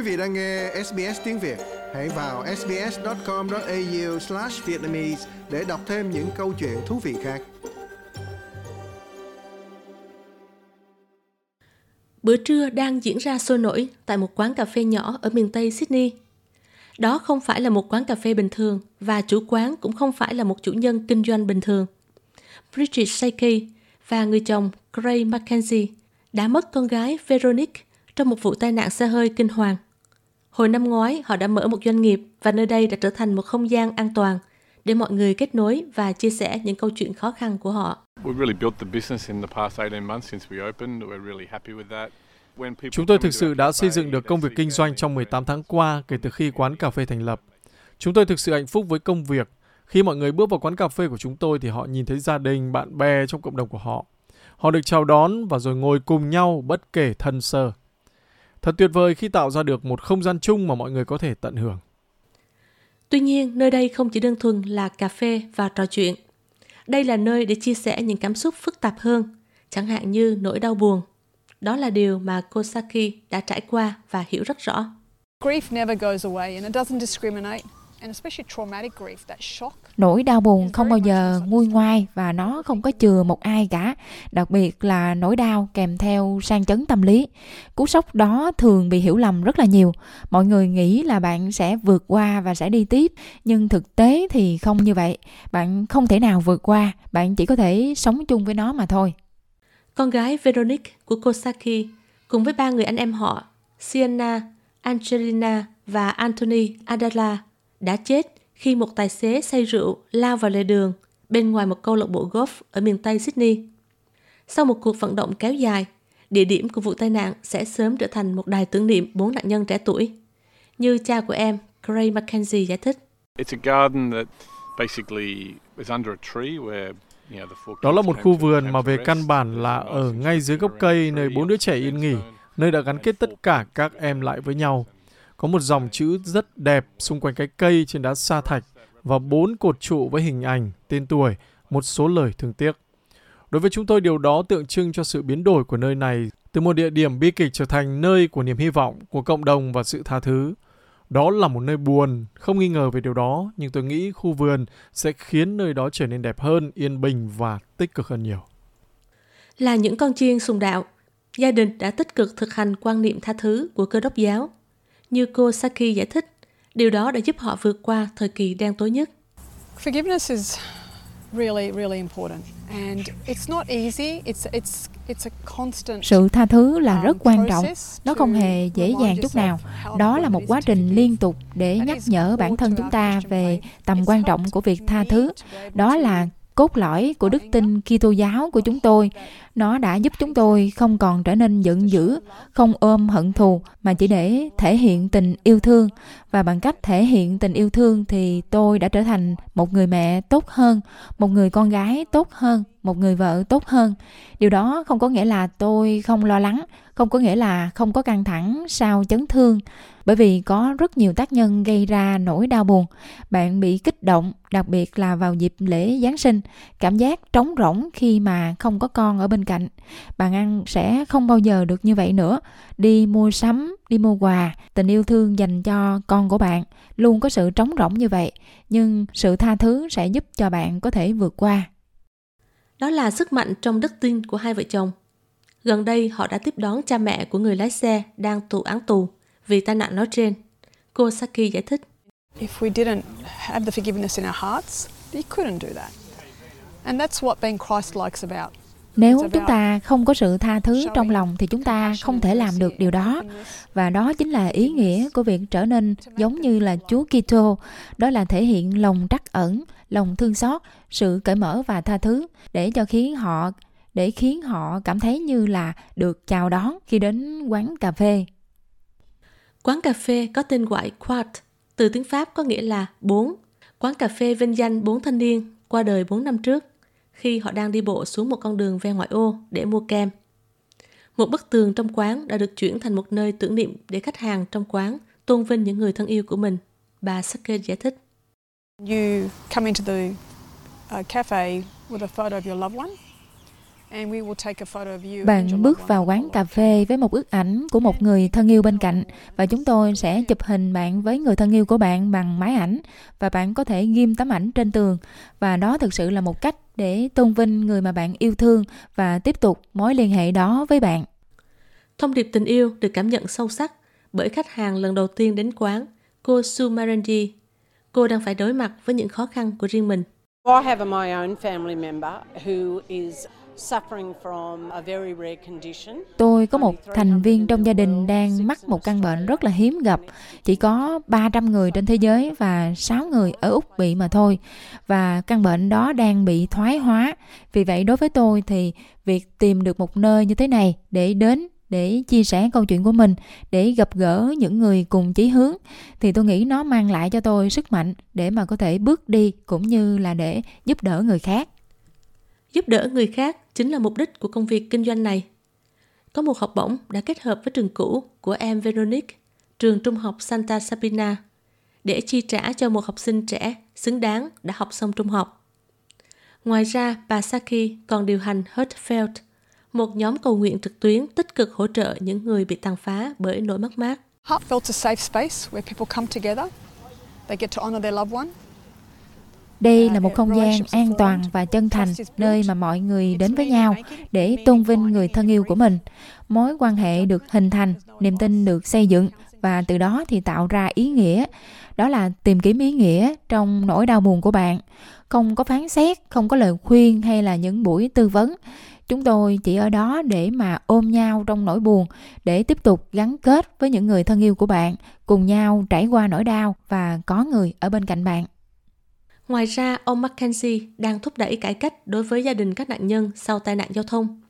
Quý vị đang nghe SBS tiếng Việt, hãy vào sbs.com.au/vietnamese để đọc thêm những câu chuyện thú vị khác. Bữa trưa đang diễn ra sôi nổi tại một quán cà phê nhỏ ở miền Tây Sydney. Đó không phải là một quán cà phê bình thường và chủ quán cũng không phải là một chủ nhân kinh doanh bình thường. Bridget Shaky và người chồng Craig Mackenzie đã mất con gái Veronique trong một vụ tai nạn xe hơi kinh hoàng. Hồi năm ngoái, họ đã mở một doanh nghiệp và nơi đây đã trở thành một không gian an toàn để mọi người kết nối và chia sẻ những câu chuyện khó khăn của họ. Chúng tôi thực sự đã xây dựng được công việc kinh doanh trong 18 tháng qua kể từ khi quán cà phê thành lập. Chúng tôi thực sự hạnh phúc với công việc. Khi mọi người bước vào quán cà phê của chúng tôi thì họ nhìn thấy gia đình, bạn bè trong cộng đồng của họ. Họ được chào đón và rồi ngồi cùng nhau bất kể thân sơ. Thật tuyệt vời khi tạo ra được một không gian chung mà mọi người có thể tận hưởng. Tuy nhiên, nơi đây không chỉ đơn thuần là cà phê và trò chuyện. Đây là nơi để chia sẻ những cảm xúc phức tạp hơn, chẳng hạn như nỗi đau buồn. Đó là điều mà Kosaki đã trải qua và hiểu rất rõ. Grief never goes away and it doesn't discriminate. Nỗi đau buồn không bao giờ nguôi ngoai và nó không có chừa một ai cả, đặc biệt là nỗi đau kèm theo sang chấn tâm lý. Cú sốc đó thường bị hiểu lầm rất là nhiều. Mọi người nghĩ là bạn sẽ vượt qua và sẽ đi tiếp, nhưng thực tế thì không như vậy. Bạn không thể nào vượt qua, bạn chỉ có thể sống chung với nó mà thôi. Con gái Veronique của Kosaki cùng với ba người anh em họ Sienna, Angelina và Anthony Adala đã chết khi một tài xế say rượu lao vào lề đường bên ngoài một câu lạc bộ golf ở miền Tây Sydney. Sau một cuộc vận động kéo dài, địa điểm của vụ tai nạn sẽ sớm trở thành một đài tưởng niệm bốn nạn nhân trẻ tuổi. Như cha của em, Craig Mackenzie giải thích. Đó là một khu vườn mà về căn bản là ở ngay dưới gốc cây nơi bốn đứa trẻ yên nghỉ, nơi đã gắn kết tất cả các em lại với nhau. Có một dòng chữ rất đẹp xung quanh cái cây trên đá sa thạch và bốn cột trụ với hình ảnh, tên tuổi, một số lời thương tiếc. Đối với chúng tôi điều đó tượng trưng cho sự biến đổi của nơi này từ một địa điểm bi kịch trở thành nơi của niềm hy vọng, của cộng đồng và sự tha thứ. Đó là một nơi buồn, không nghi ngờ về điều đó, nhưng tôi nghĩ khu vườn sẽ khiến nơi đó trở nên đẹp hơn, yên bình và tích cực hơn nhiều. Là những con chiên sùng đạo, gia đình đã tích cực thực hành quan niệm tha thứ của cơ đốc giáo như cô Saki giải thích, điều đó đã giúp họ vượt qua thời kỳ đen tối nhất. Forgiveness is really, really important. And it's not easy. It's, it's, it's a constant, Sự tha thứ là rất um, quan trọng. Nó không hề dễ dàng chút nào. Đó là một quá trình liên tục để nhắc nhở bản thân chúng ta về tầm quan trọng của việc tha thứ. Đó là cốt lõi của đức tin Kitô giáo của chúng tôi. Nó đã giúp chúng tôi không còn trở nên giận dữ, không ôm hận thù mà chỉ để thể hiện tình yêu thương và bằng cách thể hiện tình yêu thương thì tôi đã trở thành một người mẹ tốt hơn, một người con gái tốt hơn, một người vợ tốt hơn. Điều đó không có nghĩa là tôi không lo lắng, không có nghĩa là không có căng thẳng sau chấn thương. Bởi vì có rất nhiều tác nhân gây ra nỗi đau buồn. Bạn bị kích động đặc biệt là vào dịp lễ giáng sinh cảm giác trống rỗng khi mà không có con ở bên cạnh. Bạn ăn sẽ không bao giờ được như vậy nữa. Đi mua sắm đi mua quà tình yêu thương dành cho con của bạn luôn có sự trống rỗng như vậy. Nhưng sự tha thứ sẽ giúp cho bạn có thể vượt qua đó là sức mạnh trong đức tin của hai vợ chồng Gần đây họ đã tiếp đón cha mẹ của người lái xe đang tù án tù vì tai nạn nói trên. Cô Saki giải thích. If we didn't have the forgiveness in our hearts, you couldn't do that. And that's what being Christ likes about. Nếu chúng ta không có sự tha thứ trong lòng thì chúng ta không thể làm được điều đó. Và đó chính là ý nghĩa của việc trở nên giống như là Chúa Kitô, đó là thể hiện lòng trắc ẩn, lòng thương xót, sự cởi mở và tha thứ để cho khiến họ để khiến họ cảm thấy như là được chào đón khi đến quán cà phê. Quán cà phê có tên gọi Quart, từ tiếng Pháp có nghĩa là bốn. Quán cà phê vinh danh bốn thanh niên qua đời 4 năm trước khi họ đang đi bộ xuống một con đường ven ngoại ô để mua kem. Một bức tường trong quán đã được chuyển thành một nơi tưởng niệm để khách hàng trong quán tôn vinh những người thân yêu của mình. Bà Sake giải thích. You come into the uh, cafe with a photo of your loved one Bạn bước vào quán cà phê với một bức ảnh của một người thân yêu bên cạnh và chúng tôi sẽ chụp hình bạn với người thân yêu của bạn bằng máy ảnh và bạn có thể ghim tấm ảnh trên tường và đó thực sự là một cách để tôn vinh người mà bạn yêu thương và tiếp tục mối liên hệ đó với bạn. Thông điệp tình yêu được cảm nhận sâu sắc bởi khách hàng lần đầu tiên đến quán, cô Sumaranji. Cô đang phải đối mặt với những khó khăn của riêng mình. I have my own family member who is Tôi có một thành viên trong gia đình đang mắc một căn bệnh rất là hiếm gặp. Chỉ có 300 người trên thế giới và 6 người ở Úc bị mà thôi. Và căn bệnh đó đang bị thoái hóa. Vì vậy đối với tôi thì việc tìm được một nơi như thế này để đến để chia sẻ câu chuyện của mình để gặp gỡ những người cùng chí hướng thì tôi nghĩ nó mang lại cho tôi sức mạnh để mà có thể bước đi cũng như là để giúp đỡ người khác giúp đỡ người khác chính là mục đích của công việc kinh doanh này có một học bổng đã kết hợp với trường cũ của em Veronique trường trung học Santa Sabina để chi trả cho một học sinh trẻ xứng đáng đã học xong trung học. Ngoài ra, bà Saki còn điều hành Heartfelt, một nhóm cầu nguyện trực tuyến tích cực hỗ trợ những người bị tàn phá bởi nỗi mất mát. Heartfelt's a safe space where people come together. They get to honor their loved one. Đây là một không gian an toàn và chân thành, nơi mà mọi người đến với nhau để tôn vinh người thân yêu của mình. Mối quan hệ được hình thành, niềm tin được xây dựng và từ đó thì tạo ra ý nghĩa. Đó là tìm kiếm ý nghĩa trong nỗi đau buồn của bạn. Không có phán xét, không có lời khuyên hay là những buổi tư vấn chúng tôi chỉ ở đó để mà ôm nhau trong nỗi buồn để tiếp tục gắn kết với những người thân yêu của bạn cùng nhau trải qua nỗi đau và có người ở bên cạnh bạn ngoài ra ông mackenzie đang thúc đẩy cải cách đối với gia đình các nạn nhân sau tai nạn giao thông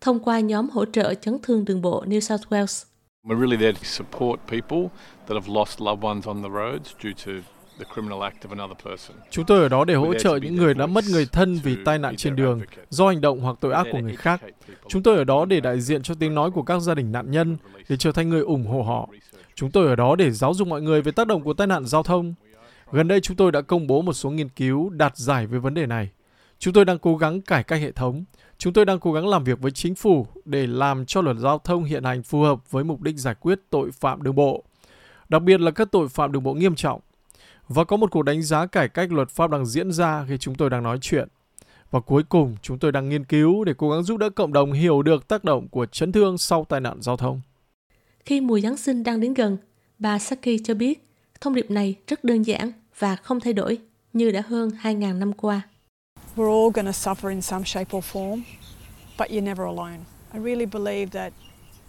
thông qua nhóm hỗ trợ chấn thương đường bộ new south wales We're really there to support people that have lost loved ones on the roads due to Chúng tôi ở đó để hỗ trợ những người đã mất người thân vì tai nạn trên đường do hành động hoặc tội ác của người khác. Chúng tôi ở đó để đại diện cho tiếng nói của các gia đình nạn nhân, để trở thành người ủng hộ họ. Chúng tôi ở đó để giáo dục mọi người về tác động của tai nạn giao thông. Gần đây chúng tôi đã công bố một số nghiên cứu đạt giải về vấn đề này. Chúng tôi đang cố gắng cải cách hệ thống. Chúng tôi đang cố gắng làm việc với chính phủ để làm cho luật giao thông hiện hành phù hợp với mục đích giải quyết tội phạm đường bộ, đặc biệt là các tội phạm đường bộ nghiêm trọng. Và có một cuộc đánh giá cải cách luật pháp đang diễn ra khi chúng tôi đang nói chuyện. Và cuối cùng, chúng tôi đang nghiên cứu để cố gắng giúp đỡ cộng đồng hiểu được tác động của chấn thương sau tai nạn giao thông. Khi mùa Giáng sinh đang đến gần, bà Saki cho biết thông điệp này rất đơn giản và không thay đổi như đã hơn 2.000 năm qua. We're all going to suffer in some shape or form, but you're never alone. I really believe that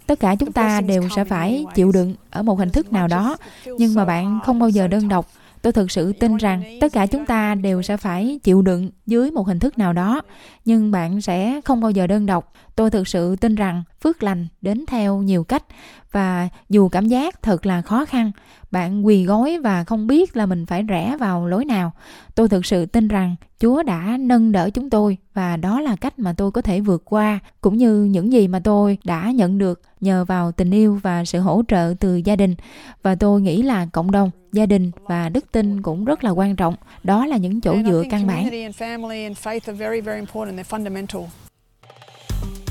tất cả chúng ta đều sẽ phải chịu đựng ở một hình thức nào đó nhưng mà bạn không bao giờ đơn độc tôi thực sự tin rằng tất cả chúng ta đều sẽ phải chịu đựng dưới một hình thức nào đó nhưng bạn sẽ không bao giờ đơn độc tôi thực sự tin rằng phước lành đến theo nhiều cách. Và dù cảm giác thật là khó khăn bạn quỳ gối và không biết là mình phải rẽ vào lối nào. Tôi thực sự tin rằng chúa đã nâng đỡ chúng tôi và đó là cách mà tôi có thể vượt qua cũng như những gì mà tôi đã nhận được nhờ vào tình yêu và sự hỗ trợ từ gia đình. Và tôi nghĩ là cộng đồng gia đình và đức tin cũng rất là quan trọng. Đó là những chỗ dựa căn bản